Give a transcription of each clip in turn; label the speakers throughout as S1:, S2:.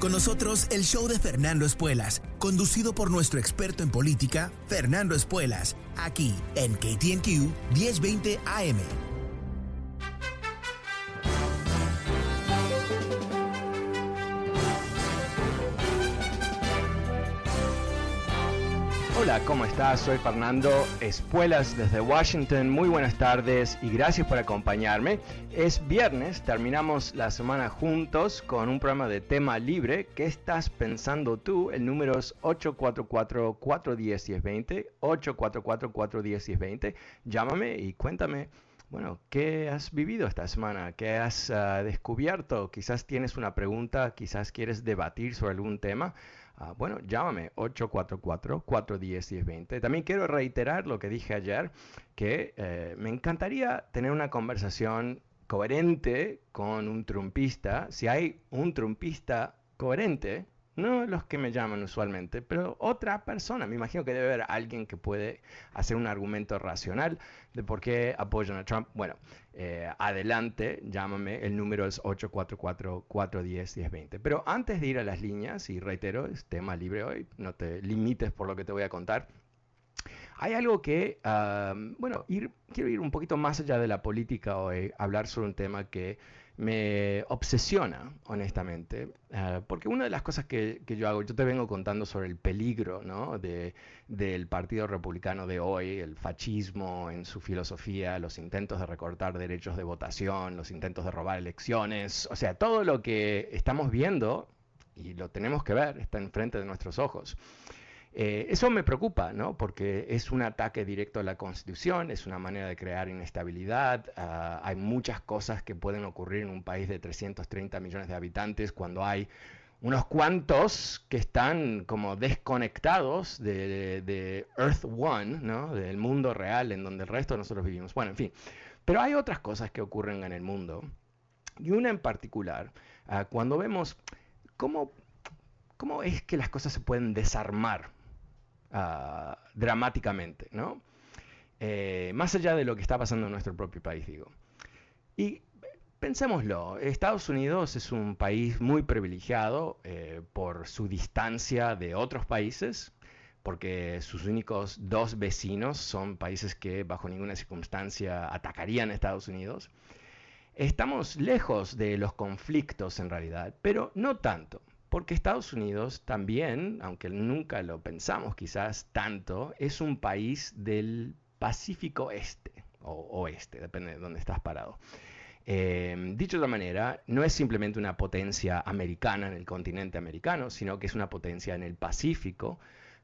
S1: Con nosotros el show de Fernando Espuelas, conducido por nuestro experto en política, Fernando Espuelas, aquí en KTNQ 1020 AM.
S2: Hola, ¿cómo estás? Soy Fernando Espuelas desde Washington. Muy buenas tardes y gracias por acompañarme. Es viernes, terminamos la semana juntos con un programa de tema libre. ¿Qué estás pensando tú? El número es 844-410-1020. 844-410-1020. Llámame y cuéntame. Bueno, ¿qué has vivido esta semana? ¿Qué has uh, descubierto? Quizás tienes una pregunta, quizás quieres debatir sobre algún tema. Uh, bueno, llámame 844-410-1020. También quiero reiterar lo que dije ayer, que eh, me encantaría tener una conversación coherente con un trumpista. Si hay un trumpista coherente, no los que me llaman usualmente, pero otra persona. Me imagino que debe haber alguien que puede hacer un argumento racional de por qué apoyan a Trump. Bueno, eh, adelante, llámame. El número es 844-410-1020. Pero antes de ir a las líneas, y reitero, es tema libre hoy, no te limites por lo que te voy a contar. Hay algo que, uh, bueno, quiero ir un poquito más allá de la política hoy, hablar sobre un tema que me obsesiona, honestamente, uh, porque una de las cosas que, que, yo hago, yo te vengo contando sobre el peligro ¿no? de, del Partido Republicano de hoy, el fascismo en su filosofía, los intentos de recortar derechos de votación, los intentos de robar elecciones, o sea, todo lo que estamos viendo y lo tenemos que ver, está enfrente de nuestros ojos. Eh, eso me preocupa, ¿no? Porque es un ataque directo a la Constitución, es una manera de crear inestabilidad. Uh, hay muchas cosas que pueden ocurrir en un país de 330 millones de habitantes cuando hay unos cuantos que están como desconectados de, Earth One, ¿no? Del mundo real en donde el resto de nosotros vivimos. Bueno, en fin. Pero hay otras cosas que ocurren en el mundo. Y una en particular, uh, cuando vemos cómo, cómo es que las cosas se pueden desarmar Uh, dramáticamente, ¿no? Eh, más allá de lo que está pasando en nuestro propio país, digo. Y pensémoslo, Estados Unidos es un país muy privilegiado eh, por su distancia de otros países, porque sus únicos dos vecinos son países que bajo ninguna circunstancia atacarían a Estados Unidos. Estamos lejos de los conflictos en realidad, pero no tanto. Porque Estados Unidos también, aunque nunca lo pensamos quizás tanto, es un país del Pacífico Este o Oeste, depende de dónde estás parado. Eh, dicho de otra manera, no es simplemente una potencia americana en el continente americano, sino que es una potencia en el Pacífico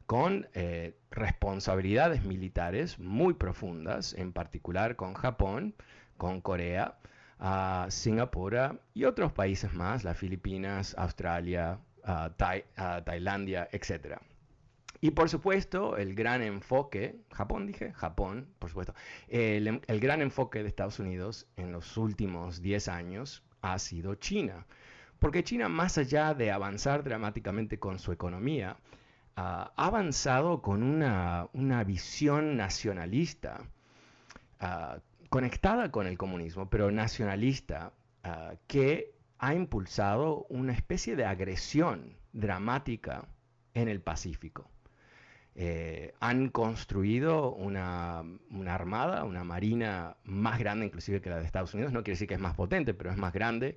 S2: con eh, responsabilidades militares muy profundas, en particular con Japón, con Corea, a Singapur y otros países más, las Filipinas, Australia, uh, uh, Tailandia, etc. Y por supuesto, el gran enfoque, Japón dije, Japón, por supuesto, el, el, gran enfoque de Estados Unidos en los últimos 10 años ha sido China. Porque China, más allá de avanzar dramáticamente con su economía, uh, ha avanzado con una, una visión nacionalista conectada con el comunismo, pero nacionalista, uh, que ha impulsado una especie de agresión dramática en el Pacífico. Eh, han construido una, una, armada, una marina más grande inclusive que la de Estados Unidos, no quiere decir que es más potente, pero es más grande.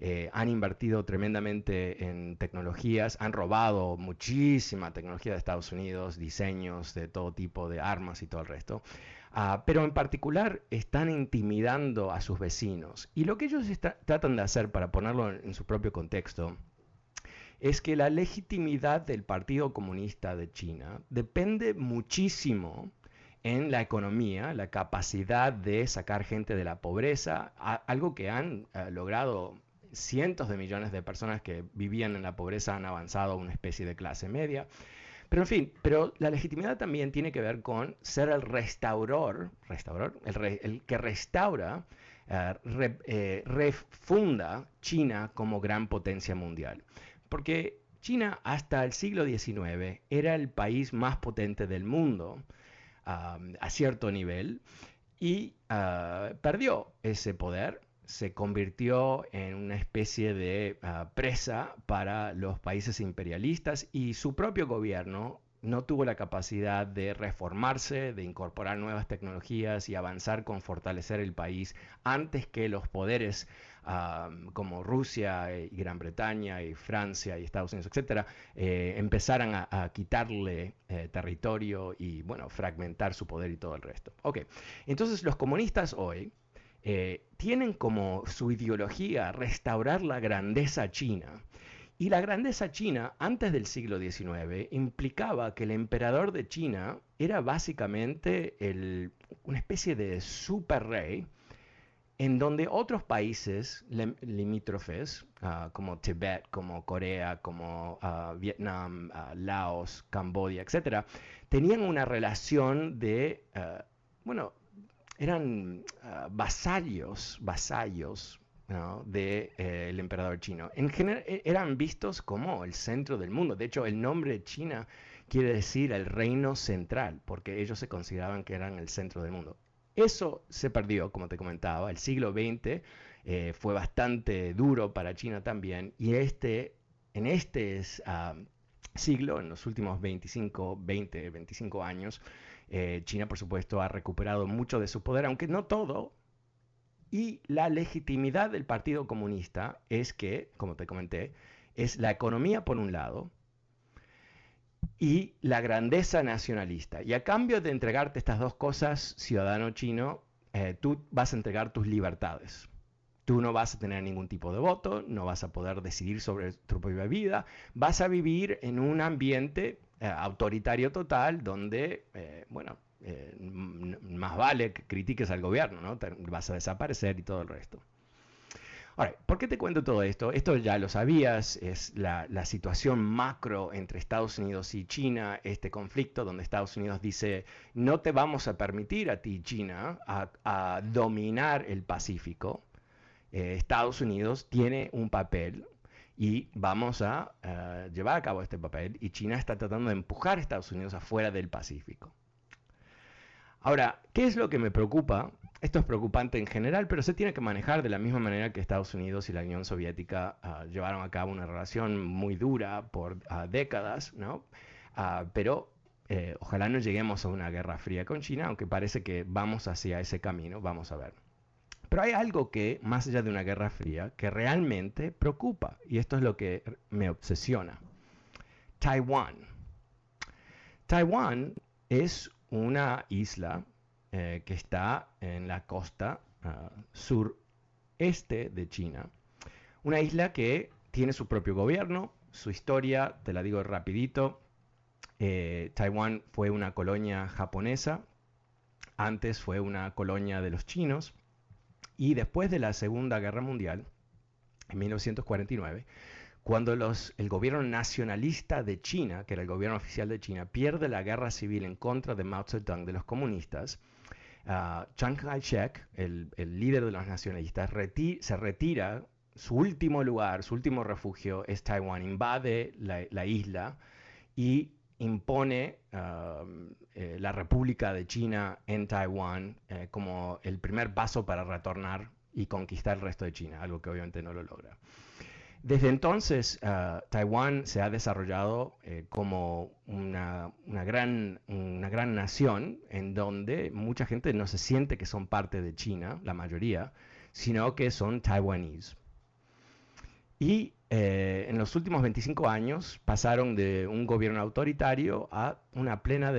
S2: Eh, han invertido tremendamente en tecnologías, han robado muchísima tecnología de Estados Unidos, diseños de todo tipo de armas y todo el resto. Uh, pero en particular están intimidando a sus vecinos. Y lo que ellos tratan de hacer, para ponerlo en, su propio contexto, es que la legitimidad del Partido Comunista de China depende muchísimo en la economía, la capacidad de sacar gente de la pobreza, algo que han uh, logrado cientos de millones de personas que vivían en la pobreza han avanzado a una especie de clase media. Pero en fin, pero la legitimidad también tiene que ver con ser el restaurador, restaurador el, re, el que restaura, re, eh, refunda China como gran potencia mundial. Porque China hasta el siglo XIX era el país más potente del mundo um, a cierto nivel y uh, perdió ese poder se convirtió en una especie de ah, presa para los países imperialistas y su propio gobierno no tuvo la capacidad de reformarse, de incorporar nuevas tecnologías y avanzar con fortalecer el país antes que los poderes ah, como Rusia y Gran Bretaña y Francia y Estados Unidos, etcétera, eh, empezaran a, quitarle eh, territorio y bueno, fragmentar su poder y todo el resto. Ok, entonces los comunistas hoy eh, tienen como su ideología restaurar la grandeza china y la grandeza china antes del siglo XIX implicaba que el emperador de China era básicamente una especie de super rey en donde otros países limítrofes, ah, como Tibet, como Corea, como ah, Vietnam, ah, Laos, Camboya, etc., tenían una relación de, bueno, eran vasallos, vasallos del de, eh, emperador chino. En general e, eran vistos como el centro del mundo. De hecho, el nombre China quiere decir el reino central, porque ellos se consideraban que eran el centro del mundo. Eso se perdió, como te comentaba. El siglo XX eh, fue bastante duro para China también. Y este, en este ah, siglo, en los últimos 25, 20, 25 años, eh, China, por supuesto, ha recuperado mucho de su poder, aunque no todo, y la legitimidad del Partido Comunista es que, como te comenté, es la economía por un lado y la grandeza nacionalista. Y a cambio de entregarte estas dos cosas, ciudadano chino, eh, tú vas a entregar tus libertades. Tú no vas a tener ningún tipo de voto, no vas a poder decidir sobre tu propia vida, vas a vivir en un ambiente eh, autoritario total donde, eh, bueno, eh, más vale que critiques al gobierno, ¿no? vas a desaparecer y todo el resto. Ahora, ¿por qué te cuento todo esto? Esto ya lo sabías, es la, situación macro entre Estados Unidos y China, este conflicto donde Estados Unidos dice, no te vamos a permitir a ti, China, a, dominar el Pacífico. Estados Unidos tiene un papel y vamos a eh, llevar a cabo este papel y China está tratando de empujar a Estados Unidos afuera del Pacífico. Ahora, ¿qué es lo que me preocupa? Esto es preocupante en general, pero se tiene que manejar de la misma manera que Estados Unidos y la Unión Soviética ah, llevaron a cabo una relación muy dura por ah, décadas, ¿no? Pero eh, ojalá no lleguemos a una guerra fría con China, aunque parece que vamos hacia ese camino, vamos a ver. Pero hay algo que, más allá de una guerra fría, que realmente preocupa, y esto es lo que me obsesiona. Taiwán. Taiwán es una isla eh, que está en la costa ah, sureste de China. Una isla que tiene su propio gobierno, su historia, te la digo rapidito. Eh, Taiwán fue una colonia japonesa, antes fue una colonia de los chinos, y después de la Segunda Guerra Mundial, en 1949, cuando el gobierno nacionalista de China, que era el gobierno oficial de China, pierde la guerra civil en contra de Mao Zedong, de los comunistas, uh, Chiang Kai-shek, el, líder de los nacionalistas, se retira, su último lugar, su último refugio es Taiwán, invade la, isla y impone um, eh, la República de China en Taiwán eh, como el primer paso para retornar y conquistar el resto de China, algo que obviamente no lo logra. Desde entonces, uh, Taiwán se ha desarrollado eh, como una, gran, una gran nación en donde mucha gente no se siente que son parte de China, la mayoría, sino que son taiwaníes. Y eh, en los últimos 25 años pasaron de un gobierno autoritario a una plena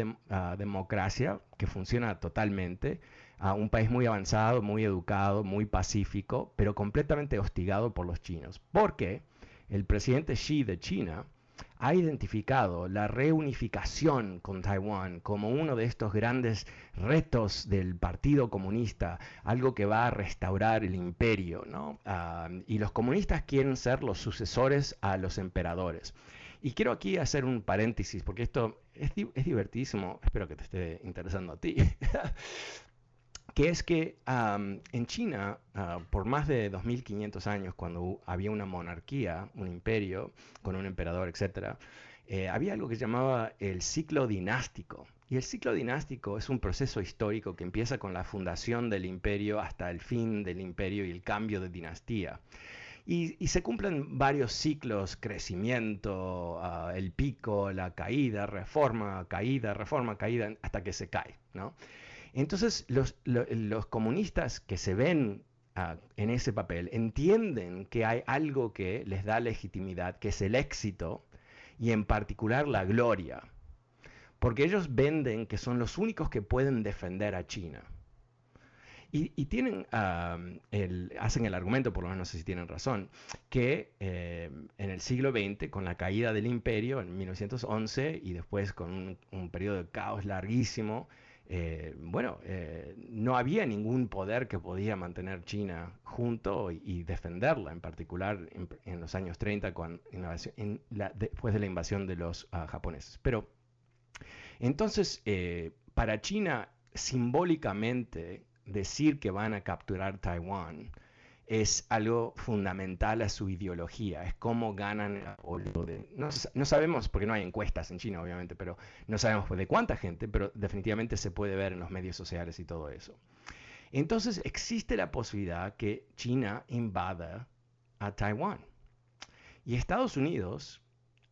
S2: democracia que funciona totalmente, a un país muy avanzado, muy educado, muy pacífico, pero completamente hostigado por los chinos. Porque el presidente Xi de China ha identificado la reunificación con Taiwán como uno de estos grandes retos del Partido Comunista, algo que va a restaurar el imperio, ah, y los comunistas quieren ser los sucesores a los emperadores. Y quiero aquí hacer un paréntesis, porque esto es, es divertísimo, espero que te esté interesando a ti. que es que en China, ah, por más de 2500 años, cuando había una monarquía, un imperio, con un emperador, etc., eh, había algo que se llamaba el ciclo dinástico. Y el ciclo dinástico es un proceso histórico que empieza con la fundación del imperio hasta el fin del imperio y el cambio de dinastía. Y, se cumplen varios ciclos, crecimiento, ah, el pico, la caída, reforma, caída, reforma, caída, hasta que se cae. ¿no? Entonces los, comunistas que se ven ah, en ese papel entienden que hay algo que les da legitimidad, que es el éxito y en particular la gloria. Porque ellos venden que son los únicos que pueden defender a China. Y, tienen, hacen el argumento, por lo menos no sé si tienen razón, que eh, en el siglo XX, con la caída del imperio en 1911 y después con un, un periodo de caos larguísimo, eh, bueno, eh, no había ningún poder que podía mantener China junto y, defenderla, en particular en, los años 30, después de la invasión de los ah, japoneses. Pero entonces, eh, para China, simbólicamente, decir que van a capturar Taiwán es algo fundamental a su ideología, es cómo ganan de... No, sabemos, porque no hay encuestas en China, obviamente, pero no sabemos de cuánta gente, pero definitivamente se puede ver en los medios sociales y todo eso. Entonces existe la posibilidad que China invada a Taiwán. Y Estados Unidos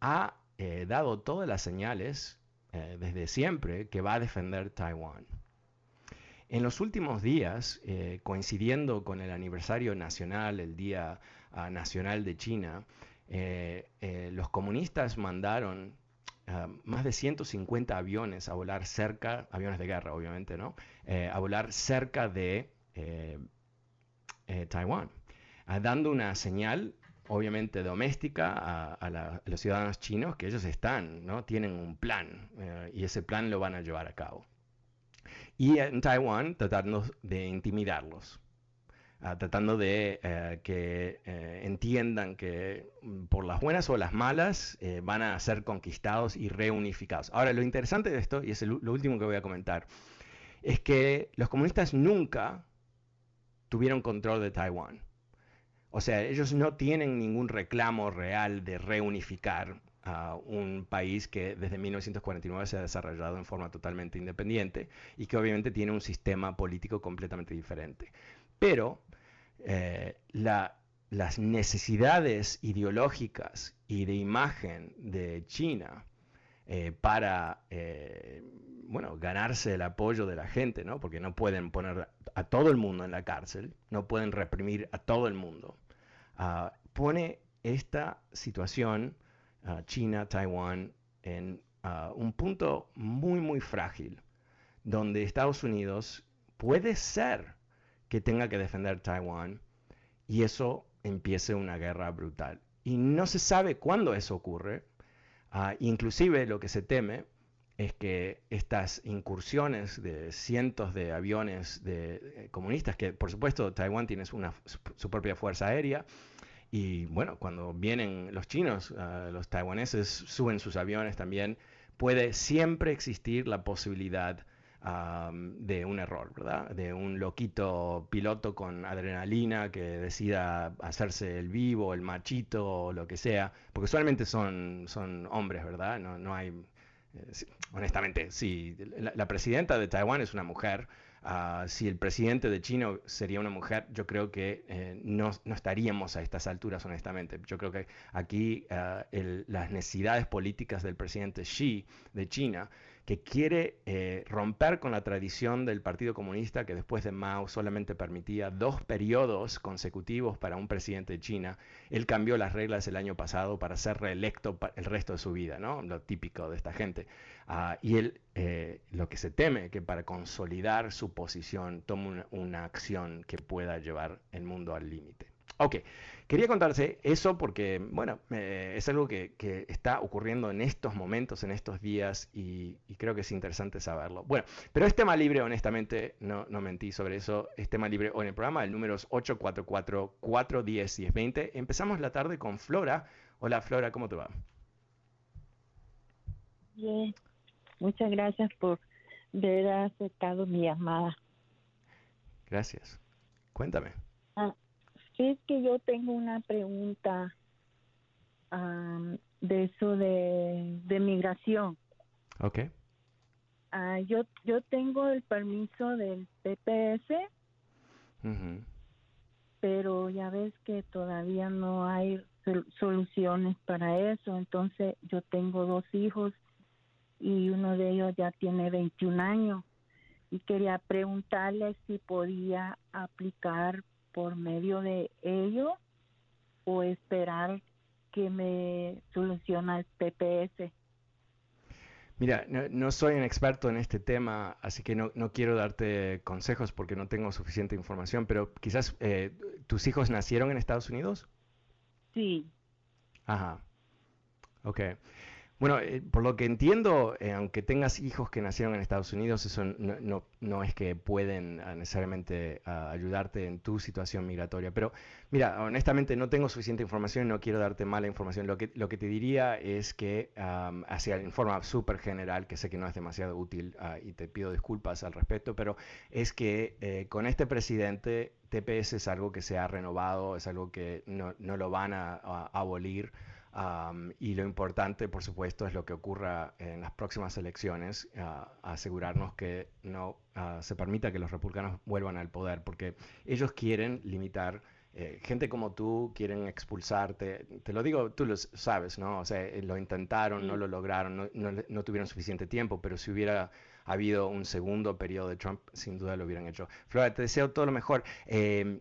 S2: ha eh, dado todas las señales eh, desde siempre que va a defender Taiwán. En los últimos días, eh, coincidiendo con el aniversario nacional, el Día ah, Nacional de China, eh, eh, los comunistas mandaron ah, más de 150 aviones a volar cerca, aviones de guerra obviamente, ¿no? a volar cerca de Taiwán, ah, dando una señal obviamente doméstica a, los ciudadanos chinos que ellos están, ¿no? Tienen un plan y ese plan lo van a llevar a cabo y en Taiwán tratando de intimidarlos, ah, tratando de eh, que eh, entiendan que mm, por las buenas o las malas eh, van a ser conquistados y reunificados. Ahora, lo interesante de esto, y es lo último que voy a comentar, es que los comunistas nunca tuvieron control de Taiwán. O sea, ellos no tienen ningún reclamo real de reunificar un país que desde 1949 se ha desarrollado en forma totalmente independiente y que obviamente tiene un sistema político completamente diferente. Pero eh, las necesidades ideológicas y de imagen de China eh, para eh, bueno, ganarse el apoyo de la gente, ¿no? porque no pueden poner a todo el mundo en la cárcel, no pueden reprimir a todo el mundo, ah, pone esta situación China, Taiwán, en un punto muy, muy frágil, donde Estados Unidos puede ser que tenga que defender Taiwán y eso empiece una guerra brutal. Y no se sabe cuándo eso ocurre. Ah, inclusive lo que se teme es que estas incursiones de cientos de aviones de, eh, comunistas, que por supuesto Taiwán tiene su propia fuerza aérea, y bueno, cuando vienen los chinos, ah, los taiwaneses suben sus aviones también, puede siempre existir la posibilidad de un error, ¿verdad? De un loquito piloto con adrenalina que decida hacerse el vivo, el machito o lo que sea, porque usualmente son, son hombres, ¿verdad? No, no hay... Eh, honestamente, sí, la presidenta de Taiwán es una mujer, Ah, si el presidente de China sería una mujer, yo creo que eh, no, estaríamos a estas alturas, honestamente. Yo creo que aquí ah, las necesidades políticas del presidente Xi de China que quiere eh, romper con la tradición del Partido Comunista que después de Mao solamente permitía dos periodos consecutivos para un presidente de China. Él cambió las reglas el año pasado para ser reelecto el resto de su vida, ¿no? Lo típico de esta gente. Ah, y él, eh, lo que se teme, que para consolidar su posición tome una acción que pueda llevar el mundo al límite. Ok, quería contarse eso porque, bueno, es algo que, está ocurriendo en estos momentos, en estos días, y, creo que es interesante saberlo. Bueno, pero es tema libre, honestamente, no, no mentí sobre eso, es tema libre hoy en el programa, el número es 844-410-1020. Empezamos la tarde con Flora. Hola Flora, ¿cómo te va?
S3: Bien, muchas gracias por haber aceptado mi llamada.
S2: Gracias. Cuéntame.
S3: Ah, es que yo tengo una pregunta de eso de, de migración.
S2: Ok.
S3: Ah, yo, yo tengo el permiso del PPS, pero ya ves que todavía no hay soluciones para eso. Entonces yo tengo dos hijos y uno de ellos ya tiene 21 años y quería preguntarle si podía aplicar por medio de ellos o esperar que me soluciona el PPS.
S2: Mira, no, soy un experto en este tema, así que no, quiero darte consejos porque no tengo suficiente información, pero quizás eh, tus hijos nacieron en Estados Unidos.
S3: Sí.
S2: Ajá. Ok. Bueno, eh, por lo que entiendo, eh, aunque tengas hijos que nacieron en Estados Unidos, eso no, no, es que pueden ah, necesariamente ah, ayudarte en tu situación migratoria. Pero mira, honestamente no tengo suficiente información y no quiero darte mala información. Lo que, lo que te diría es que, hacia en forma súper general, que sé que no es demasiado útil ah, y te pido disculpas al respecto, pero es que eh, con este presidente TPS es algo que se ha renovado, es algo que no lo van a abolir y lo importante, por supuesto, es lo que ocurra en las próximas elecciones, asegurarnos que no se permita que los republicanos vuelvan al poder, porque ellos quieren limitar. Eh, gente como tú quieren expulsarte, te lo digo, tú lo sabes, ¿no? O sea, eh, lo intentaron, no lo lograron, no, tuvieron suficiente tiempo, pero si hubiera habido un segundo periodo de Trump, sin duda lo hubieran hecho. Flora, te deseo todo lo mejor. Eh,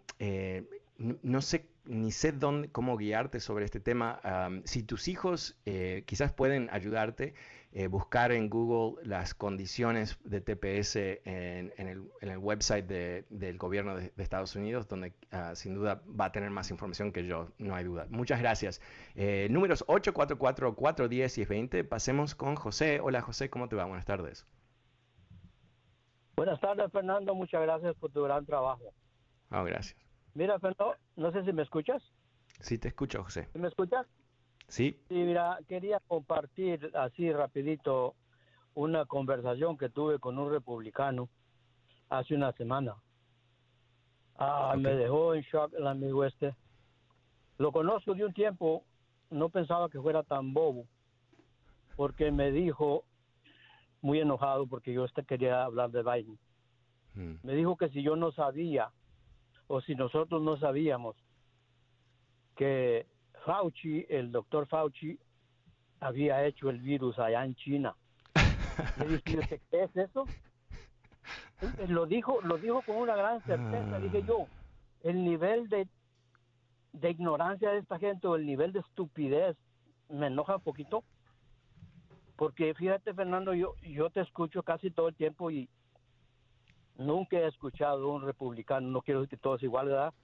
S2: no sé ni sé dónde, cómo guiarte sobre este tema. si tus hijos eh, quizás pueden ayudarte, eh, buscar en Google las condiciones de TPS en, el, website del gobierno de, Estados Unidos, donde ah, sin duda va a tener más información que yo, no hay duda. Muchas gracias. Eh, números 844-410 y 20. Pasemos con José. Hola José, ¿cómo te va? Buenas tardes.
S4: Buenas tardes, Fernando. Muchas gracias por tu gran trabajo.
S2: Oh, gracias.
S4: Mira, Fernando, no sé si me escuchas.
S2: Sí, te escucho, José.
S4: ¿Me escuchas?
S2: Sí.
S4: Sí, mira, quería compartir así rapidito una conversación que tuve con un republicano hace una semana. Ah, Me dejó en shock el amigo este. Lo conozco de un tiempo, no pensaba que fuera tan bobo, porque me dijo, muy enojado, porque yo este quería hablar de Biden. Hmm. Me dijo que si yo no sabía o si nosotros no sabíamos que Fauci, el doctor Fauci, había hecho el virus allá en China. Le dije, ¿qué es eso? lo dijo, lo dijo con una gran certeza. Dije yo, el nivel de, de ignorancia de esta gente o el nivel de estupidez me enoja un poquito. Porque fíjate, Fernando, yo, yo te escucho casi todo el tiempo y, Nunca he escuchado un republicano, no quiero decir que todos igual, ¿verdad?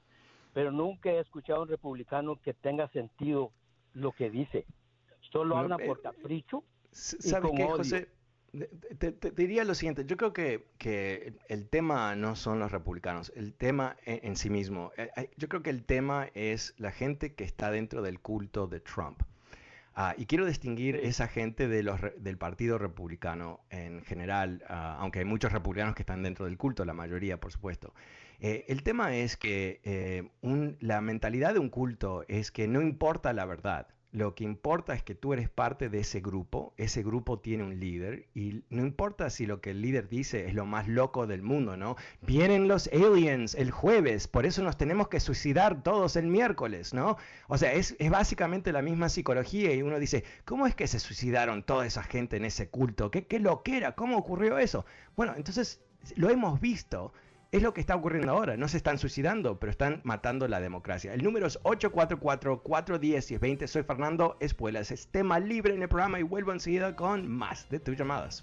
S4: Pero nunca he escuchado un republicano que tenga sentido lo que dice. Solo habla por eh, capricho.
S2: ¿Sabes qué, José? Te, diría lo siguiente, yo creo que, que, el tema no son los republicanos, el tema en, en, sí mismo, eh, yo creo que el tema es la gente que está dentro del culto de Trump. Ah, y quiero distinguir esa gente de los, del Partido Republicano en general, ah, aunque hay muchos republicanos que están dentro del culto, la mayoría, por supuesto. Eh, el tema es que eh, la mentalidad de un culto es que no importa la verdad, lo que importa es que tú eres parte de ese grupo, ese grupo tiene un líder y no importa si lo que el líder dice es lo más loco del mundo, ¿no? Vienen los aliens el jueves, por eso nos tenemos que suicidar todos el miércoles, ¿no? O sea, es, básicamente la misma psicología y uno dice, ¿cómo es que se suicidaron toda esa gente en ese culto? ¿Qué, qué era? ¿Cómo ocurrió eso? Bueno, entonces lo hemos visto es lo que está ocurriendo ahora. No se están suicidando, pero están matando la democracia. El número es 844-410-1020. Soy Fernando Espuelas. Es tema libre en el programa y vuelvo enseguida con más de tus llamadas.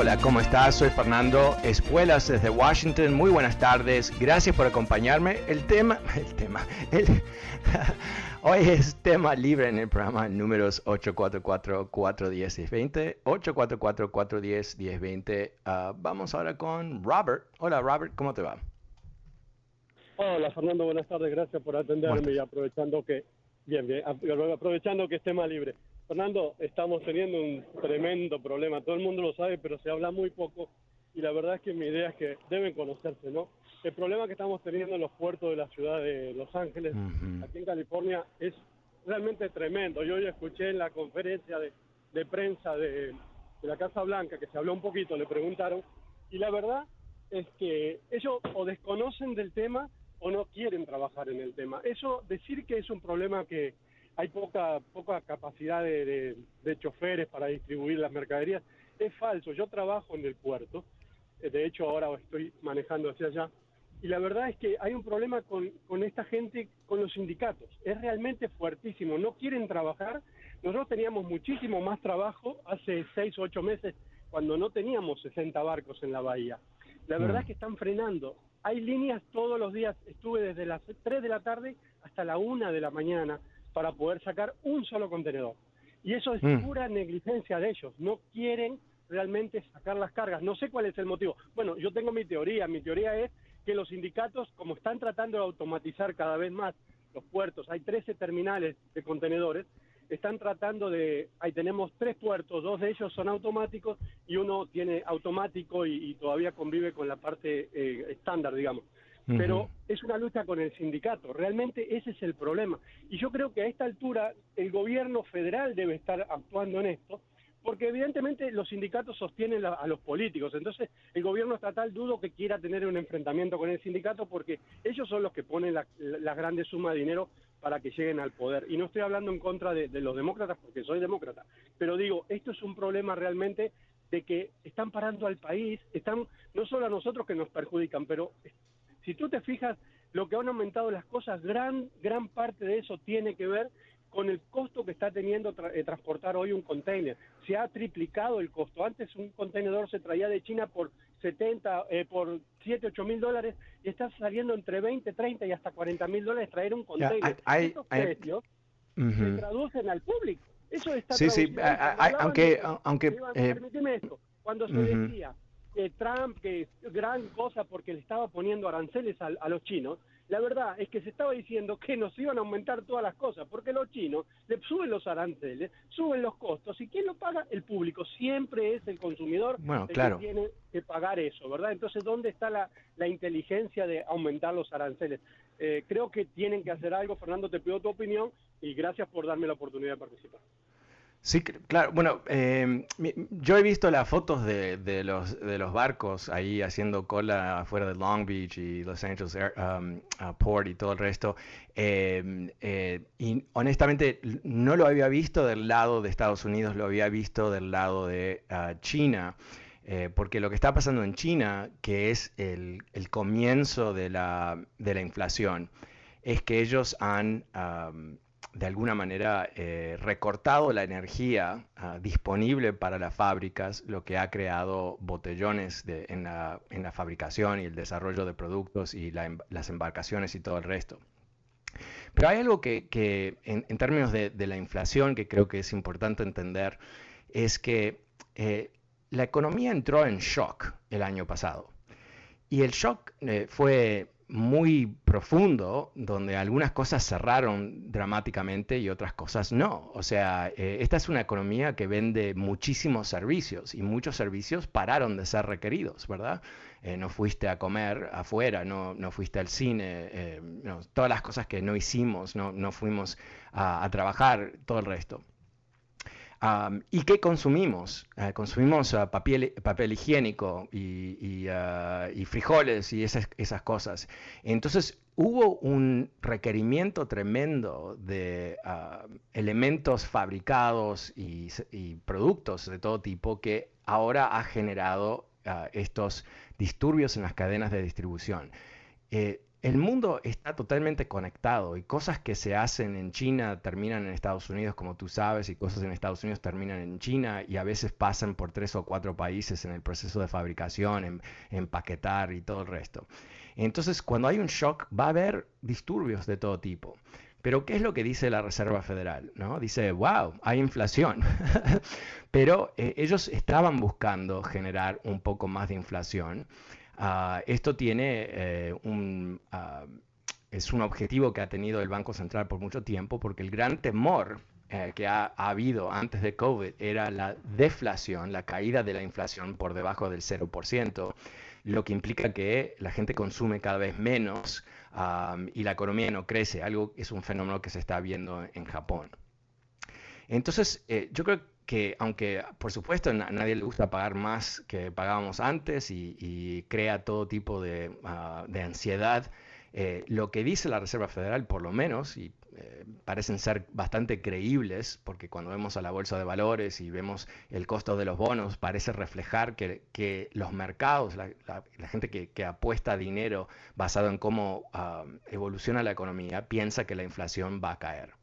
S2: Hola, ¿cómo estás? Soy Fernando Espuelas desde Washington. Muy buenas tardes. Gracias por acompañarme. El tema, el tema, el, Hoy es tema libre en el programa números 844-410-1020. 844-410-1020. Uh, vamos ahora con Robert. Hola Robert, ¿cómo te va?
S5: Hola Fernando, buenas tardes. Gracias por atenderme y aprovechando que Bien, bien, aprovechando que esté más libre. Fernando, estamos teniendo un tremendo problema, todo el mundo lo sabe, pero se habla muy poco y la verdad es que mi idea es que deben conocerse, ¿no? El problema que estamos teniendo en los puertos de la ciudad de Los Ángeles, aquí en California, es realmente tremendo. Yo hoy escuché en la conferencia de, prensa de, la Casa Blanca que se habló un poquito, le preguntaron, y la verdad es que ellos o desconocen del tema o no quieren trabajar en el tema. Eso, decir que es un problema que hay poca, poca capacidad de, de choferes para distribuir las mercaderías, es falso. Yo trabajo en el puerto, de hecho ahora estoy manejando hacia allá, y la verdad es que hay un problema con, con esta gente, con los sindicatos. Es realmente fuertísimo. No quieren trabajar. Nosotros teníamos muchísimo más trabajo hace seis o ocho meses cuando no teníamos 60 barcos en la bahía. La verdad mm. es que están frenando. Hay líneas todos los días. Estuve desde las 3 de la tarde hasta la 1 de la mañana para poder sacar un solo contenedor. Y eso es mm. pura negligencia de ellos. No quieren realmente sacar las cargas. No sé cuál es el motivo. Bueno, yo tengo mi teoría. Mi teoría es que los sindicatos, como están tratando de automatizar cada vez más los puertos, hay 13 terminales de contenedores, están tratando de, ahí tenemos tres puertos, dos de ellos son automáticos y uno tiene automático y, todavía convive con la parte eh, estándar, digamos. Pero es una lucha con el sindicato, realmente ese es el problema. Y yo creo que a esta altura el gobierno federal debe estar actuando en esto, porque evidentemente los sindicatos sostienen a los políticos, entonces el gobierno estatal dudo que quiera tener un enfrentamiento con el sindicato porque ellos son los que ponen la, la grande suma de dinero para que lleguen al poder. Y no estoy hablando en contra de, los demócratas porque soy demócrata, pero digo, esto es un problema realmente de que están parando al país, están no solo a nosotros que nos perjudican, pero si tú te fijas, lo que han aumentado las cosas, gran, gran parte de eso tiene que ver con el costo que está teniendo eh, transportar hoy un container. Se ha triplicado el costo. Antes un contenedor se traía de China por 70, eh, por 7, 8 mil dólares y está saliendo entre 20, 30 y hasta 40 mil dólares traer un container. Estos precios se traducen al público. Eso está
S2: sí, sí, aunque... aunque
S5: eh, esto. Cuando se decía que Trump, que es gran cosa porque le estaba poniendo aranceles a los chinos, la verdad es que se estaba diciendo que nos iban a aumentar todas las cosas, porque los chinos le suben los aranceles, suben los costos, y ¿quién lo paga? El público. Siempre es el consumidor
S2: el
S5: que tiene que pagar eso, ¿verdad? Entonces, ¿dónde está la, inteligencia de aumentar los aranceles? Eh, creo que tienen que hacer algo. Fernando, te pido tu opinión y gracias por darme la oportunidad de participar.
S2: Sí, claro. Bueno, em, yo he visto las fotos de, los, de los barcos ahí haciendo cola afuera de Long Beach y Los Angeles um, Port y todo el resto. Em, eh, y honestamente no lo había visto del lado de Estados Unidos, lo había visto del lado de ah, China. Eh, porque lo que está pasando en China, que es el, comienzo de la, de la, inflación, es que ellos han de alguna manera eh, recortado la energía ah, disponible para las fábricas, lo que ha creado botellones en, la, fabricación y el desarrollo de productos y em, las embarcaciones y todo el resto. Pero hay algo que, en, términos de, la inflación que creo que es importante entender, es que eh, la economía entró en shock el año pasado. Y el shock eh, fue muy profundo, donde algunas cosas cerraron dramáticamente y otras cosas no. O sea, eh, esta es una economía que vende muchísimos servicios y muchos servicios pararon de ser requeridos, ¿verdad? Eh, no fuiste a comer afuera, no, no fuiste al cine, eh, todas las cosas que no hicimos, no, no fuimos a trabajar, todo el resto. ¿Y qué consumimos? Ah, consumimos ah, papel, papel, higiénico y, ah, frijoles y esas, esas, cosas. Entonces hubo un requerimiento tremendo de elementos fabricados y, productos de todo tipo que ahora ha generado estos disturbios en las cadenas de distribución. Eh, el mundo está totalmente conectado y cosas que se hacen en China terminan en Estados Unidos, como tú sabes, y cosas en Estados Unidos terminan en China y a veces pasan por tres o cuatro países en el proceso de fabricación, en, empaquetar y todo el resto. Entonces, cuando hay un shock, va a haber disturbios de todo tipo. Pero, ¿qué es lo que dice la Reserva Federal? ¿no? Dice, wow, hay inflación. Pero eh, ellos estaban buscando generar un poco más de inflación. Ah, esto tiene eh, un, ah, es un objetivo que ha tenido el Banco Central por mucho tiempo, porque el gran temor eh, que ha, habido antes de COVID era la deflación, la caída de la inflación por debajo del 0%, lo que implica que la gente consume cada vez menos y la economía no crece, algo es un fenómeno que se está viendo en Japón. Entonces, eh, yo creo que aunque por supuesto a nadie le gusta pagar más que pagábamos antes y, crea todo tipo de, ah, ansiedad, eh, lo que dice la Reserva Federal, por lo menos, y eh, parecen ser bastante creíbles, porque cuando vemos a la bolsa de valores y vemos el costo de los bonos, parece reflejar que, los mercados, la, gente que, apuesta dinero basado en cómo ah, evoluciona la economía, piensa que la inflación va a caer.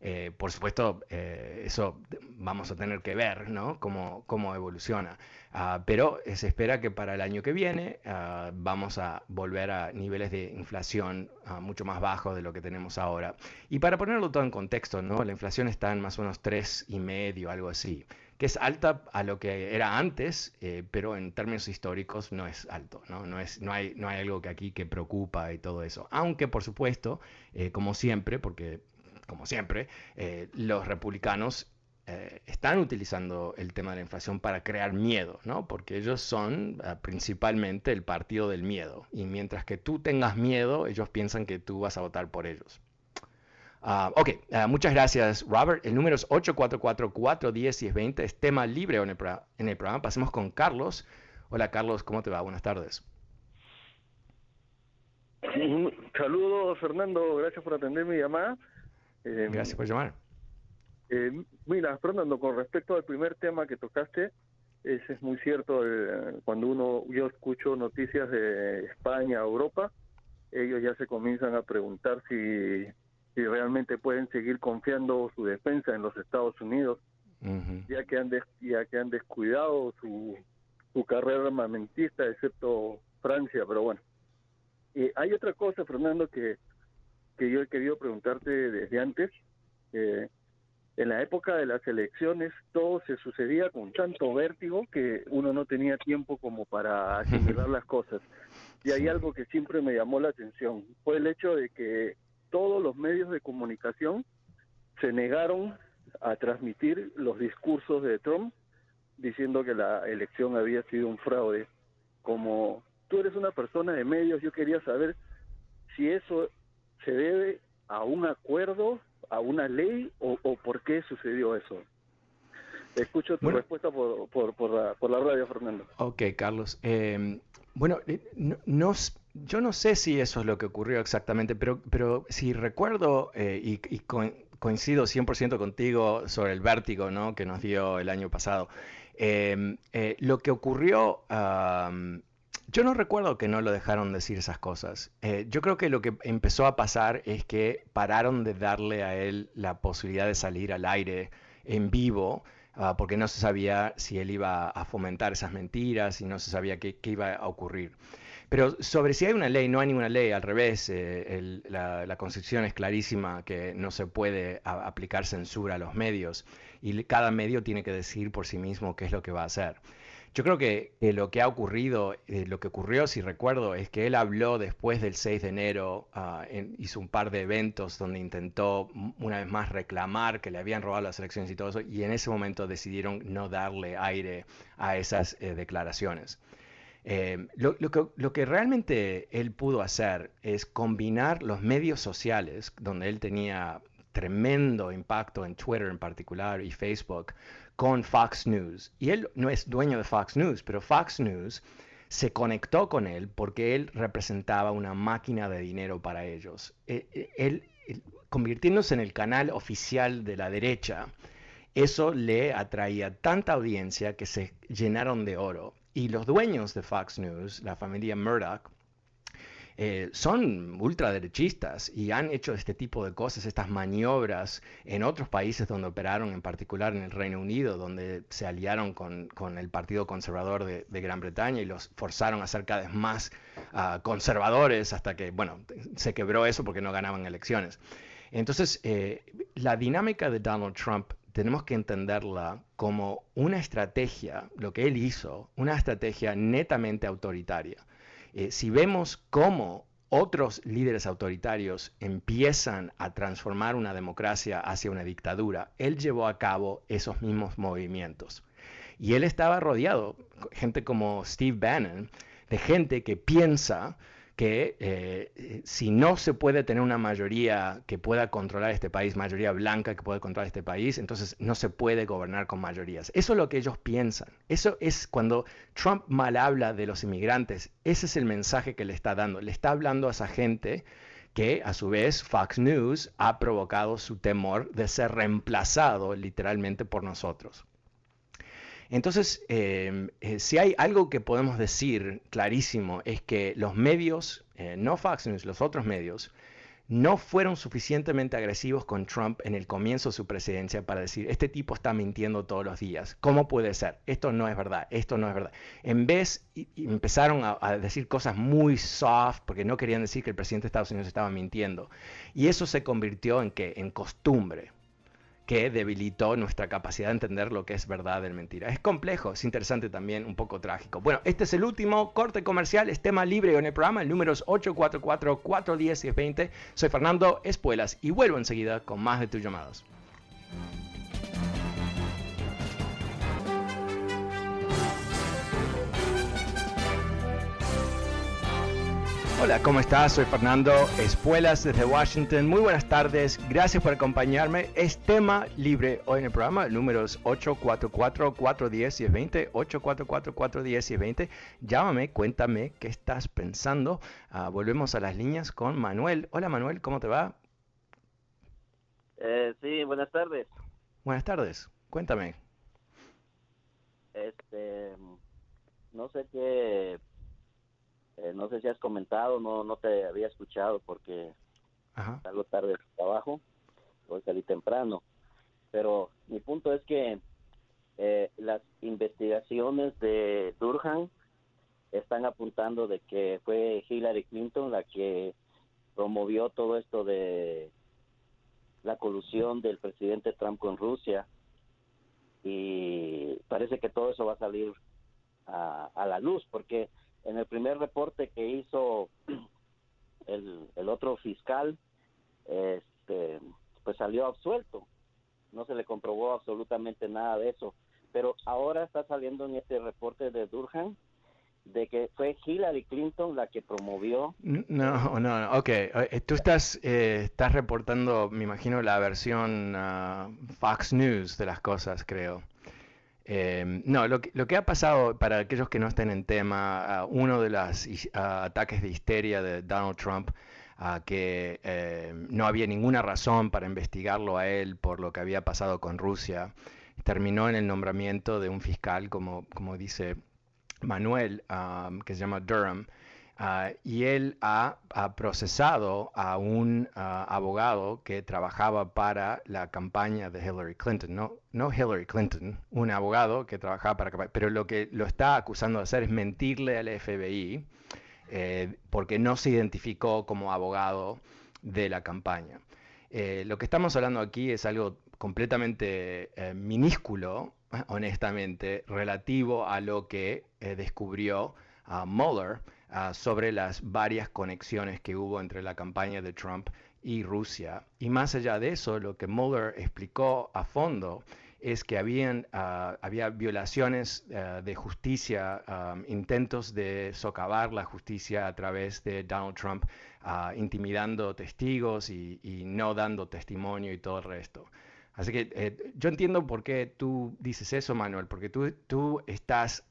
S2: Eh, por supuesto, eh, eso vamos a tener que ver. Cómo, cómo evoluciona. Ah, pero se espera que para el año que viene ah, vamos a volver a niveles de inflación ah, mucho más bajos de lo que tenemos ahora. Y para ponerlo todo en contexto. La inflación está en más o menos 3,5, algo así que es alta a lo que era antes, eh, pero en términos históricos no es alto, ¿no? No, es, no, hay, no hay algo que aquí que preocupa y todo eso. Aunque, por supuesto, como siempre, porque como siempre, eh, los republicanos eh, están utilizando el tema de la inflación para crear miedo, ¿no? Porque ellos son eh, principalmente el partido del miedo. Y mientras que tú tengas miedo, ellos piensan que tú vas a votar por ellos. Ah, ok, ah, muchas gracias, Robert. El número es 844-410-1020. Es tema libre en el, en el programa. Pasemos con Carlos. Hola, Carlos, ¿cómo te va? Buenas tardes.
S6: Saludos, Fernando. Gracias por atender mi llamada.
S2: Eh, Gracias por llamar.
S6: Eh, mira, Fernando, con respecto al primer tema que tocaste, ese es muy cierto. Eh, cuando uno yo escucho noticias de España, Europa, ellos ya se comienzan a preguntar si, si realmente pueden seguir confiando su defensa en los Estados Unidos, ya que han ya que han descuidado su, su carrera armamentista, excepto Francia. Pero bueno, hay otra cosa, Fernando, que que yo he querido preguntarte desde antes. Eh, en la época de las elecciones todo se sucedía con tanto vértigo que uno no tenía tiempo como para asimilar las cosas. Y hay algo que siempre me llamó la atención, fue el hecho de que todos los medios de comunicación se negaron a transmitir los discursos de Trump diciendo que la elección había sido un fraude. Como tú eres una persona de medios, yo quería saber si eso se debe a un acuerdo, a una ley o, por qué sucedió eso? Escucho tu respuesta por, por, la, por, la, radio, Fernando.
S2: Ok, Carlos. Em, bueno, eh, no, yo no sé si eso es lo que ocurrió exactamente, pero, pero si recuerdo eh, y, coincido 100% contigo sobre el vértigo ¿no? que nos dio el año pasado, em, eh, lo que ocurrió yo no recuerdo que no lo dejaron decir esas cosas. Eh, yo creo que lo que empezó a pasar es que pararon de darle a él la posibilidad de salir al aire en vivo, ah, porque no se sabía si él iba a fomentar esas mentiras y no se sabía qué, iba a ocurrir. Pero sobre si hay una ley, no hay ninguna ley, al revés, eh, la, Constitución es clarísima que no se puede aplicar censura a los medios y cada medio tiene que decidir por sí mismo qué es lo que va a hacer. Yo creo que, lo que ha ocurrido, eh, lo que ocurrió, si recuerdo, es que él habló después del 6 de enero, ah, hizo un par de eventos donde intentó una vez más reclamar que le habían robado las elecciones y todo eso, y en ese momento decidieron no darle aire a esas eh, declaraciones. Eh, lo, que, lo, que, realmente él pudo hacer es combinar los medios sociales, donde él tenía tremendo impacto en Twitter en particular y Facebook, con Fox News. Y él no es dueño de Fox News, pero Fox News se conectó con él porque él representaba una máquina de dinero para ellos. E, e, él, convirtiéndose en el canal oficial de la derecha, eso le atraía tanta audiencia que se llenaron de oro. Y los dueños de Fox News, la familia Murdoch, eh, son ultraderechistas y han hecho este tipo de cosas, estas maniobras en otros países donde operaron, en particular en el Reino Unido, donde se aliaron con, el Partido Conservador de, Gran Bretaña y los forzaron a ser cada vez más ah, conservadores hasta que, bueno, se quebró eso porque no ganaban elecciones. Entonces, eh, la dinámica de Donald Trump tenemos que entenderla como una estrategia, lo que él hizo, una estrategia netamente autoritaria. Eh, si vemos cómo otros líderes autoritarios empiezan a transformar una democracia hacia una dictadura, él llevó a cabo esos mismos movimientos. Y él estaba rodeado, gente como Steve Bannon, de gente que piensa que eh, si no se puede tener una mayoría que pueda controlar este país, mayoría blanca que pueda controlar este país, entonces no se puede gobernar con mayorías. Eso es lo que ellos piensan. Eso es cuando Trump mal habla de los inmigrantes, ese es el mensaje que le está dando. Le está hablando a esa gente que a su vez Fox News ha provocado su temor de ser reemplazado literalmente por nosotros. Entonces, em, eh, si hay algo que podemos decir clarísimo es que los medios, eh, no Fox News, los otros medios, no fueron suficientemente agresivos con Trump en el comienzo de su presidencia para decir, este tipo está mintiendo todos los días. ¿Cómo puede ser? Esto no es verdad, esto no es verdad. En vez, empezaron a, a, decir cosas muy soft porque no querían decir que el presidente de Estados Unidos estaba mintiendo. Y eso se convirtió en que en costumbre que debilitó nuestra capacidad de entender lo que es verdad y mentira. Es complejo, es interesante también, un poco trágico. Bueno, este es el último corte comercial, es tema libre en el programa, el número es 844-410-1020. Soy Fernando Espuelas y vuelvo enseguida con más de tus llamados. Hola, ¿cómo estás? Soy Fernando Espuelas desde Washington. Muy buenas tardes, gracias por acompañarme. Es tema libre hoy en el programa, el número es 844-410-1020, 844-410-1020. Llámame, cuéntame qué estás pensando. Uh, volvemos a las líneas con Manuel. Hola Manuel, ¿cómo te va?
S7: Eh, sí, buenas tardes.
S2: Buenas tardes, cuéntame.
S7: Este, no sé qué eh, no sé si has comentado, no no te había escuchado porque
S2: Ajá.
S7: salgo tarde de trabajo, hoy salí temprano. Pero mi punto es que eh, las investigaciones de Durham están apuntando de que fue Hillary Clinton la que promovió todo esto de la colusión del presidente Trump con Rusia y parece que todo eso va a salir a, a la luz porque en el primer reporte que hizo el, otro fiscal, este, pues salió absuelto. No se le comprobó absolutamente nada de eso. Pero ahora está saliendo en este reporte de Durham de que fue Hillary Clinton la que promovió.
S2: No, no, no. ok. Eh, tú estás, eh, estás reportando, me imagino, la versión uh, Fox News de las cosas, creo. Eh, no, lo que, lo que, ha pasado, para aquellos que no estén en tema, uno de los ataques de histeria de Donald Trump, que eh, no había ninguna razón para investigarlo a él por lo que había pasado con Rusia, terminó en el nombramiento de un fiscal, como, como dice Manuel, que se llama Durham, Uh, y él ha, procesado a un uh, abogado que trabajaba para la campaña de Hillary Clinton, no, Hillary Clinton, un abogado que trabajaba para pero lo que lo está acusando de hacer es mentirle al FBI eh, porque no se identificó como abogado de la campaña. Eh, lo que estamos hablando aquí es algo completamente eh, minúsculo, honestamente, relativo a lo que descubrió Mueller uh, sobre las varias conexiones que hubo entre la campaña de Trump y Rusia. Y más allá de eso, lo que Mueller explicó a fondo es que habían, uh, había violaciones uh, de justicia, intentos de socavar la justicia a través de Donald Trump, intimidando testigos y, y, no dando testimonio y todo el resto. Así que eh, yo entiendo por qué tú dices eso, Manuel, porque tú, tú estás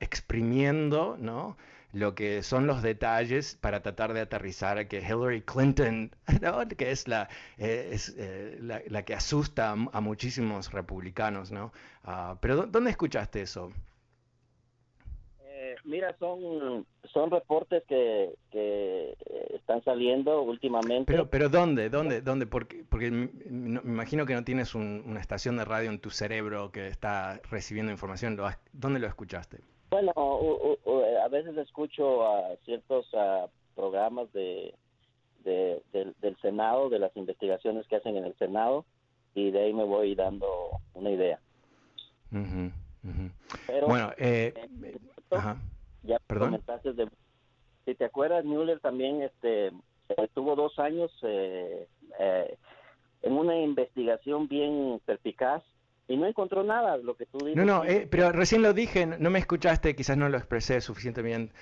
S2: exprimiendo, ¿no? Lo que son los detalles para tratar de aterrizar a que Hillary Clinton, ¿no? que es, la, eh, es eh, la, la, que asusta a, a muchísimos republicanos, ¿no? Uh, pero ¿dónde escuchaste eso?
S7: Eh, mira, son, son reportes que, que están saliendo últimamente.
S2: Pero, pero ¿dónde? ¿Dónde? ¿Dónde? Porque, porque me, imagino que no tienes un, una estación de radio en tu cerebro que está recibiendo información. ¿Dónde lo escuchaste?
S7: Bueno, o, o, a veces escucho a ciertos a programas de, de, del, del Senado, de las investigaciones que hacen en el Senado, y de ahí me voy dando una idea.
S2: Uh -huh, uh -huh. Pero, bueno, eh,
S7: eh, ajá. ya
S2: ¿Perdón?
S7: comentaste de, si te acuerdas Mueller también este, estuvo dos años eh, eh, en una investigación bien perspicaz y no encontró nada, lo que tú dices.
S2: No, no, eh, pero recién lo dije, no me escuchaste, quizás no lo expresé suficientemente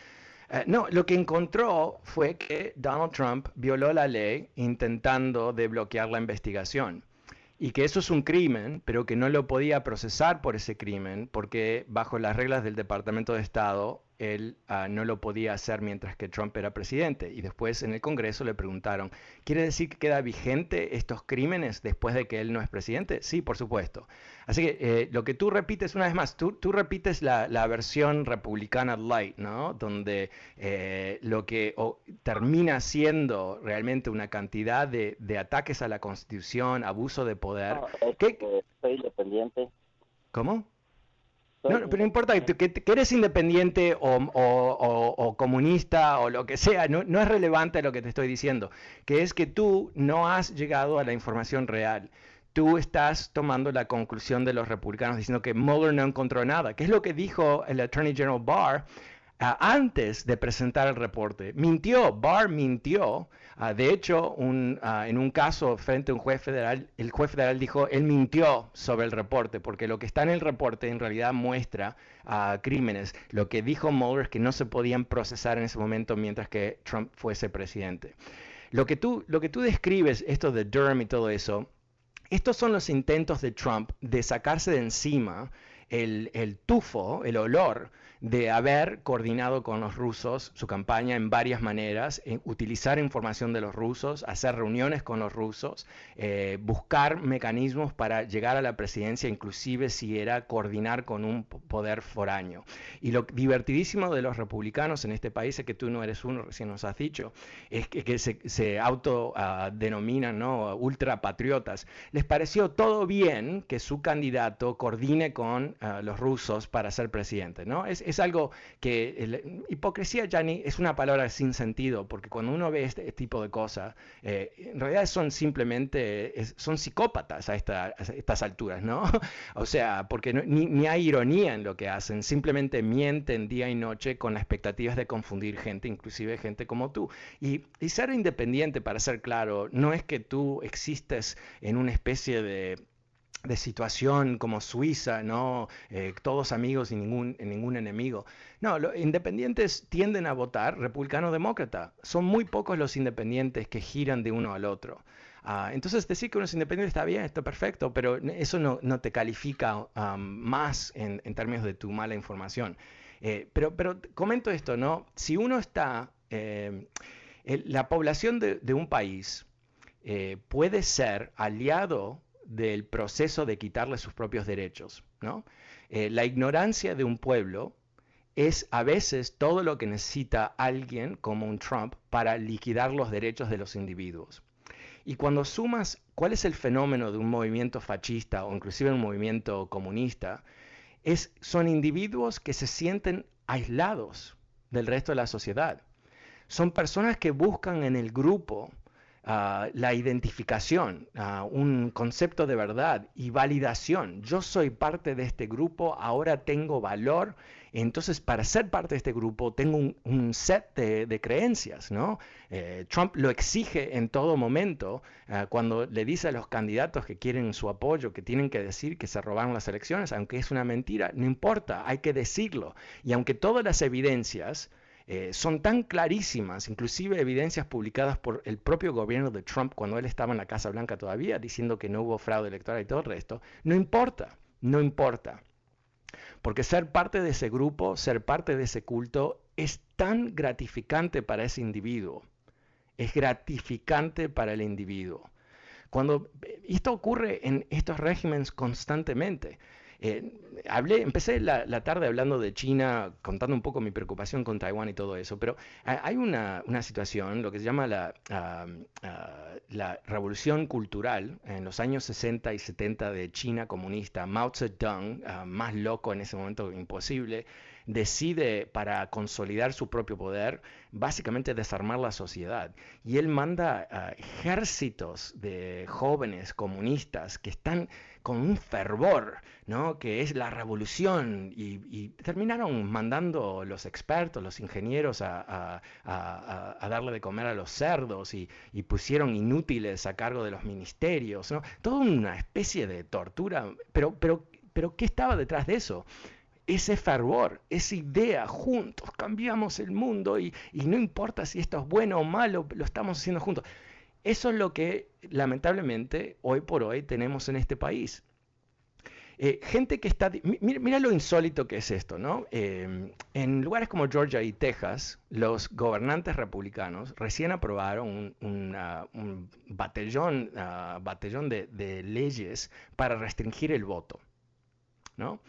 S2: bien. no, lo que encontró fue que Donald Trump violó la ley intentando desbloquear la investigación y que eso es un crimen, pero que no lo podía procesar por ese crimen porque bajo las reglas del Departamento de Estado él ah, no lo podía hacer mientras que Trump era presidente. Y después en el Congreso le preguntaron, ¿quiere decir que queda vigente estos crímenes después de que él no es presidente? Sí, por supuesto. Así que eh, lo que tú repites, una vez más, tú, tú repites la, la, versión republicana light, ¿no? Donde eh, lo que termina siendo realmente una cantidad de, de, ataques a la Constitución, abuso de poder.
S7: No, ¿Qué? Soy independiente.
S2: ¿Cómo? No, pero no importa que, eres independiente o, comunista o lo que sea, no, no, es relevante lo que te estoy diciendo, que es que tú no has llegado a la información real. Tú estás tomando la conclusión de los republicanos diciendo que Mueller no encontró nada, que es lo que dijo el Attorney General Barr antes de presentar el reporte. Mintió, Barr mintió Ah, de hecho, ah, en un caso frente a un juez federal, el juez federal dijo, él mintió sobre el reporte, porque lo que está en el reporte en realidad muestra uh, crímenes. Lo que dijo Mueller es que no se podían procesar en ese momento mientras que Trump fuese presidente. Lo que tú, lo que tú describes, esto de Durham y todo eso, estos son los intentos de Trump de sacarse de encima el, el tufo, el olor de haber coordinado con los rusos su campaña en varias maneras, utilizar información de los rusos, hacer reuniones con los rusos, eh, buscar mecanismos para llegar a la presidencia, inclusive si era coordinar con un poder foráneo. Y lo divertidísimo de los republicanos en este país es que tú no eres uno, recién nos has dicho, es que, se, autodenominan ¿no? ultrapatriotas. Les pareció todo bien que su candidato coordine con ah, los rusos para ser presidente. ¿no? Es algo que hipocresía, Gianni, es una palabra sin sentido, porque cuando uno ve este tipo de cosas, eh, en realidad son simplemente, son psicópatas a, estas alturas, ¿no? o sea, porque ni, hay ironía en lo que hacen, simplemente mienten día y noche con las expectativas de confundir gente, inclusive gente como tú. Y, y ser independiente, para ser claro, no es que tú existes en una especie de de situación como Suiza, ¿no? Eh, todos amigos y ningún, ningún enemigo. No, los independientes tienden a votar republicano-demócrata. Son muy pocos los independientes que giran de uno al otro. Ah, entonces decir que uno es independiente está bien, está perfecto, pero eso no, no te califica más en, términos de tu mala información. Eh, pero, pero comento esto, ¿no? Si uno está... Eh, la población de, de un país puede ser aliado del proceso de quitarle sus propios derechos. ¿no? Eh, la ignorancia de un pueblo es a veces todo lo que necesita alguien como un Trump para liquidar los derechos de los individuos. Y cuando sumas cuál es el fenómeno de un movimiento fascista o inclusive un movimiento comunista, es, son individuos que se sienten aislados del resto de la sociedad. Son personas que buscan en el grupo la identificación, un concepto de verdad y validación. Yo soy parte de este grupo, ahora tengo valor. Entonces, para ser parte de este grupo, tengo un, set de, creencias, ¿no? Eh, Trump lo exige en todo momento ah, cuando le dice a los candidatos que quieren su apoyo, que tienen que decir que se robaron las elecciones, aunque es una mentira, no importa, hay que decirlo. Y aunque todas las evidencias eh, son tan clarísimas, inclusive evidencias publicadas por el propio gobierno de Trump cuando él estaba en la Casa Blanca todavía, diciendo que no hubo fraude electoral y todo el resto, no importa, no importa. Porque ser parte de ese grupo, ser parte de ese culto, es tan gratificante para ese individuo. Es gratificante para el individuo. Cuando esto ocurre en estos regímenes constantemente, eh, hablé, empecé la, tarde hablando de China, contando un poco mi preocupación con Taiwán y todo eso, pero hay una, situación, lo que se llama la, la revolución cultural en los años 60 y 70 de China comunista, Mao Zedong, ah, más loco en ese momento imposible, decide para consolidar su propio poder, básicamente desarmar la sociedad. Y él manda ejércitos de jóvenes comunistas que están con un fervor, ¿no? que es la revolución, y, terminaron mandando los expertos, los ingenieros a, darle de comer a los cerdos y, pusieron inútiles a cargo de los ministerios, ¿no? toda una especie de tortura, pero, pero, pero ¿qué estaba detrás de eso? Ese fervor, esa idea, juntos cambiamos el mundo y, y, no importa si esto es bueno o malo, lo estamos haciendo juntos. Eso es lo que lamentablemente hoy por hoy tenemos en este país. Eh, gente que está... Mira, lo insólito que es esto, ¿no? Em, en lugares como Georgia y Texas, los gobernantes republicanos recién aprobaron un, batallón, ah, batallón de, de, leyes para restringir el voto, ¿no?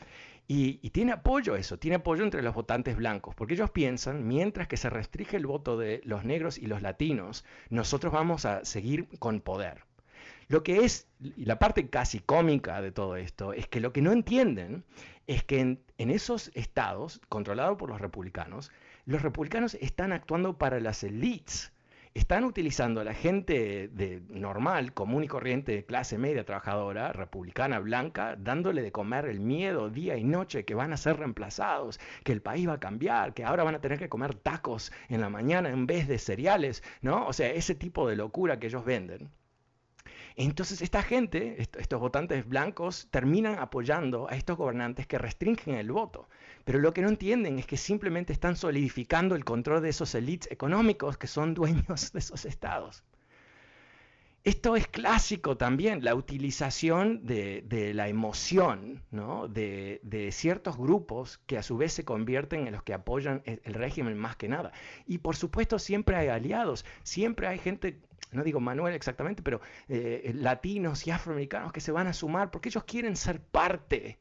S2: Y, tiene apoyo eso, tiene apoyo entre los votantes blancos, porque ellos piensan, mientras que se restringe el voto de los negros y los latinos, nosotros vamos a seguir con poder. Lo que es, y la parte casi cómica de todo esto, es que lo que no entienden es que en, en esos estados, controlados por los republicanos, los republicanos están actuando para las elites están utilizando a la gente de normal, común y corriente, clase media trabajadora, republicana, blanca, dándole de comer el miedo día y noche que van a ser reemplazados, que el país va a cambiar, que ahora van a tener que comer tacos en la mañana en vez de cereales, ¿no? O sea, ese tipo de locura que ellos venden. Entonces esta gente, estos votantes blancos, terminan apoyando a estos gobernantes que restringen el voto. Pero lo que no entienden es que simplemente están solidificando el control de esos élites económicos que son dueños de esos estados. Esto es clásico también, la utilización de, la emoción de, ciertos grupos que a su vez se convierten en los que apoyan el, régimen más que nada. Y por supuesto siempre hay aliados, siempre hay gente, no digo Manuel exactamente, pero eh, latinos y afroamericanos que se van a sumar porque ellos quieren ser parte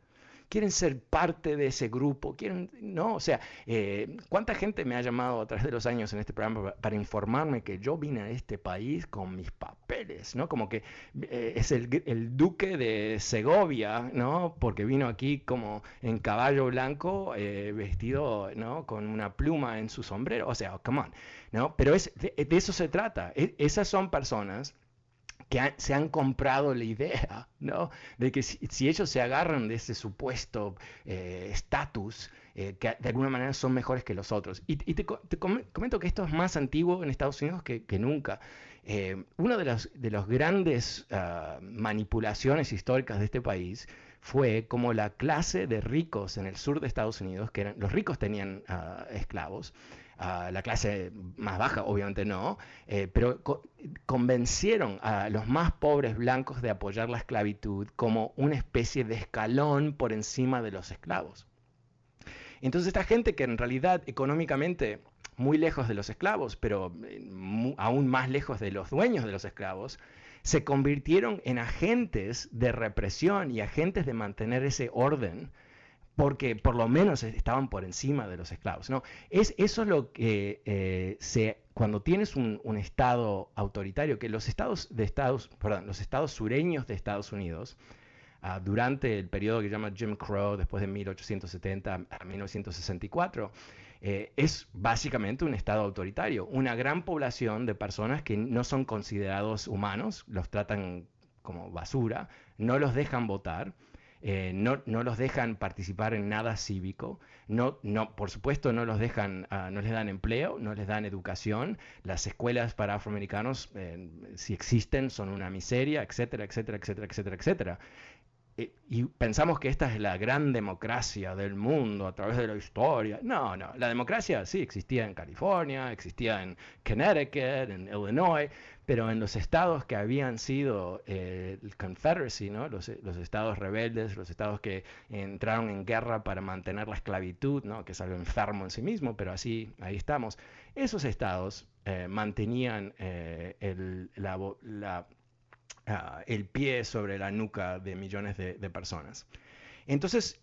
S2: quieren ser parte de ese grupo, quieren, ¿no? O sea, eh, ¿cuánta gente me ha llamado a través de los años en este programa para, informarme que yo vine a este país con mis papeles, ¿no? Como que eh, es el, duque de Segovia, ¿no? Porque vino aquí como en caballo blanco, eh, vestido, ¿no? Con una pluma en su sombrero, o sea, come on, ¿no? Pero es, de, eso se trata, e, esas son personas que se han comprado la idea, ¿no? De que si, ellos se agarran de ese supuesto eh, estatus, eh, que de alguna manera son mejores que los otros. Y, te, comento que esto es más antiguo en Estados Unidos que, nunca. Eh, una de las los grandes ah, manipulaciones históricas de este país fue como la clase de ricos en el sur de Estados Unidos, que eran, los ricos tenían ah, esclavos, la clase más baja, obviamente no, eh, pero convencieron a los más pobres blancos de apoyar la esclavitud como una especie de escalón por encima de los esclavos. Entonces esta gente que en realidad económicamente muy lejos de los esclavos, pero eh, aún más lejos de los dueños de los esclavos, se convirtieron en agentes de represión y agentes de mantener ese orden porque por lo menos estaban por encima de los esclavos. ¿no? Es, eso es lo que eh, se, cuando tienes un, Estado autoritario, que los estados, de estados, perdón, los estados sureños de Estados Unidos, ah, durante el periodo que se llama Jim Crow, después de 1870 a 1964, eh, es básicamente un Estado autoritario. Una gran población de personas que no son considerados humanos, los tratan como basura, no los dejan votar eh, no, no, los dejan participar en nada cívico, no, no, por supuesto no los dejan, ah, no les dan empleo, no les dan educación, las escuelas para afroamericanos, eh, si existen, son una miseria, etcétera, etcétera, etcétera, etcétera, etcétera. Eh, y pensamos que esta es la gran democracia del mundo a través de la historia. No, no, la democracia sí existía en California, existía en Connecticut, en Illinois, pero en los estados que habían sido eh, el Confederacy, ¿no? los, estados rebeldes, los estados que entraron en guerra para mantener la esclavitud, ¿no? que es algo enfermo en sí mismo, pero así, ahí estamos, esos estados eh, mantenían eh, el, ah, el, pie sobre la nuca de millones de, de personas. Entonces,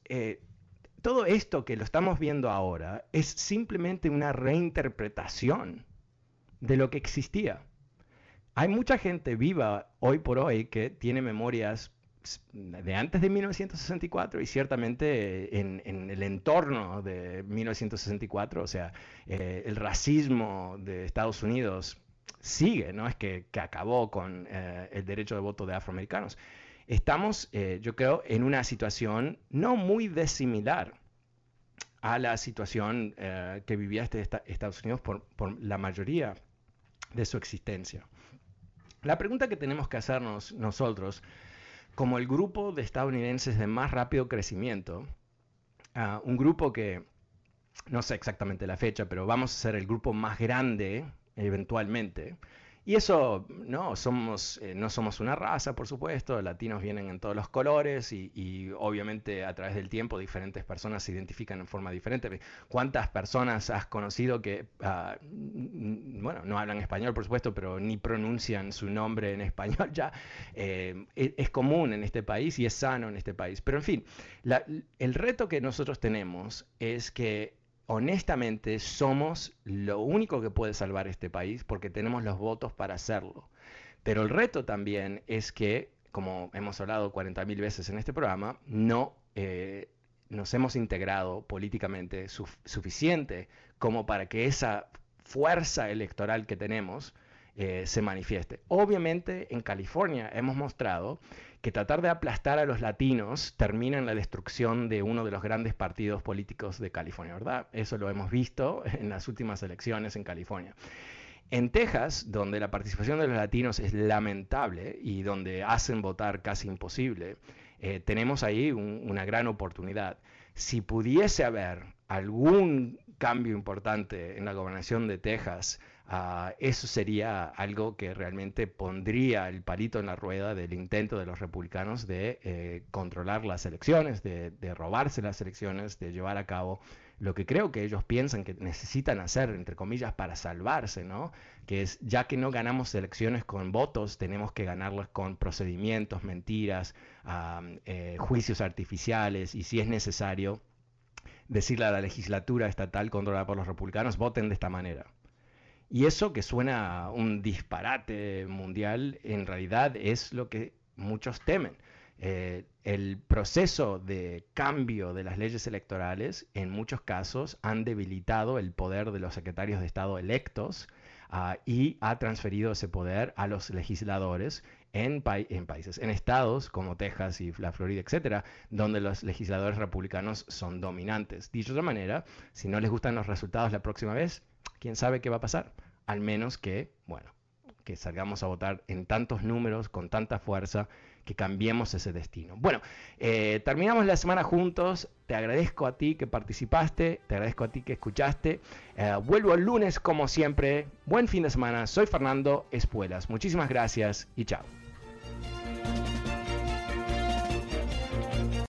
S2: todo esto que lo estamos viendo ahora es simplemente una reinterpretación de lo que existía. Hay mucha gente viva hoy por hoy que tiene memorias de antes de 1964 y ciertamente en, el entorno de 1964, o sea, eh, el racismo de Estados Unidos sigue, no es que, acabó con eh, el derecho de voto de afroamericanos. Estamos, eh, yo creo, en una situación no muy desimilar a la situación que vivía este, Estados Unidos por la mayoría de su existencia. La pregunta que tenemos que hacernos nosotros como el grupo de estadounidenses de más rápido crecimiento, ah, un grupo que, no sé exactamente la fecha, pero vamos a ser el grupo más grande eventualmente, y eso, no, somos, eh, no somos una raza, por supuesto, latinos vienen en todos los colores y, obviamente a través del tiempo diferentes personas se identifican en forma diferente. ¿Cuántas personas has conocido que, ah, bueno, no hablan español, por supuesto, pero ni pronuncian su nombre en español ya? Eh, e, es, común en este país y es sano en este país. Pero en fin, el reto que nosotros tenemos es que honestamente somos lo único que puede salvar este país porque tenemos los votos para hacerlo. Pero el reto también es que, como hemos hablado 40.000 veces en este programa, no eh, nos hemos integrado políticamente suficiente como para que esa fuerza electoral que tenemos eh, se manifieste. Obviamente en California hemos mostrado que tratar de aplastar a los latinos termina en la destrucción de uno de los grandes partidos políticos de California, ¿verdad? Eso lo hemos visto en las últimas elecciones en California. En Texas, donde la participación de los latinos es lamentable y donde hacen votar casi imposible, eh, tenemos ahí una gran oportunidad. Si pudiese haber algún cambio importante en la gobernación de Texas, Ah, eso sería algo que realmente pondría el palito en la rueda del intento de los republicanos de eh, controlar las elecciones, de, robarse las elecciones, de llevar a cabo lo que creo que ellos piensan que necesitan hacer, entre comillas, para salvarse, ¿no? Que es, ya que no ganamos elecciones con votos, tenemos que ganarlas con procedimientos, mentiras, eh, juicios artificiales y si es necesario decirle a la legislatura estatal controlada por los republicanos, voten de esta manera. Y eso que suena un disparate mundial, en realidad es lo que muchos temen. Eh, el proceso de cambio de las leyes electorales en muchos casos han debilitado el poder de los secretarios de Estado electos ah, y ha transferido ese poder a los legisladores en, en, países, en estados como Texas y la Florida, etcétera, donde los legisladores republicanos son dominantes. Dicho de otra manera, si no les gustan los resultados la próxima vez, quién sabe qué va a pasar. Al menos que, bueno, que salgamos a votar en tantos números, con tanta fuerza, que cambiemos ese destino. Bueno, eh, terminamos la semana juntos. Te agradezco a ti que participaste, te agradezco a ti que escuchaste. Eh, vuelvo el lunes como siempre. Buen fin de semana. Soy Fernando Espuelas. Muchísimas gracias y chao.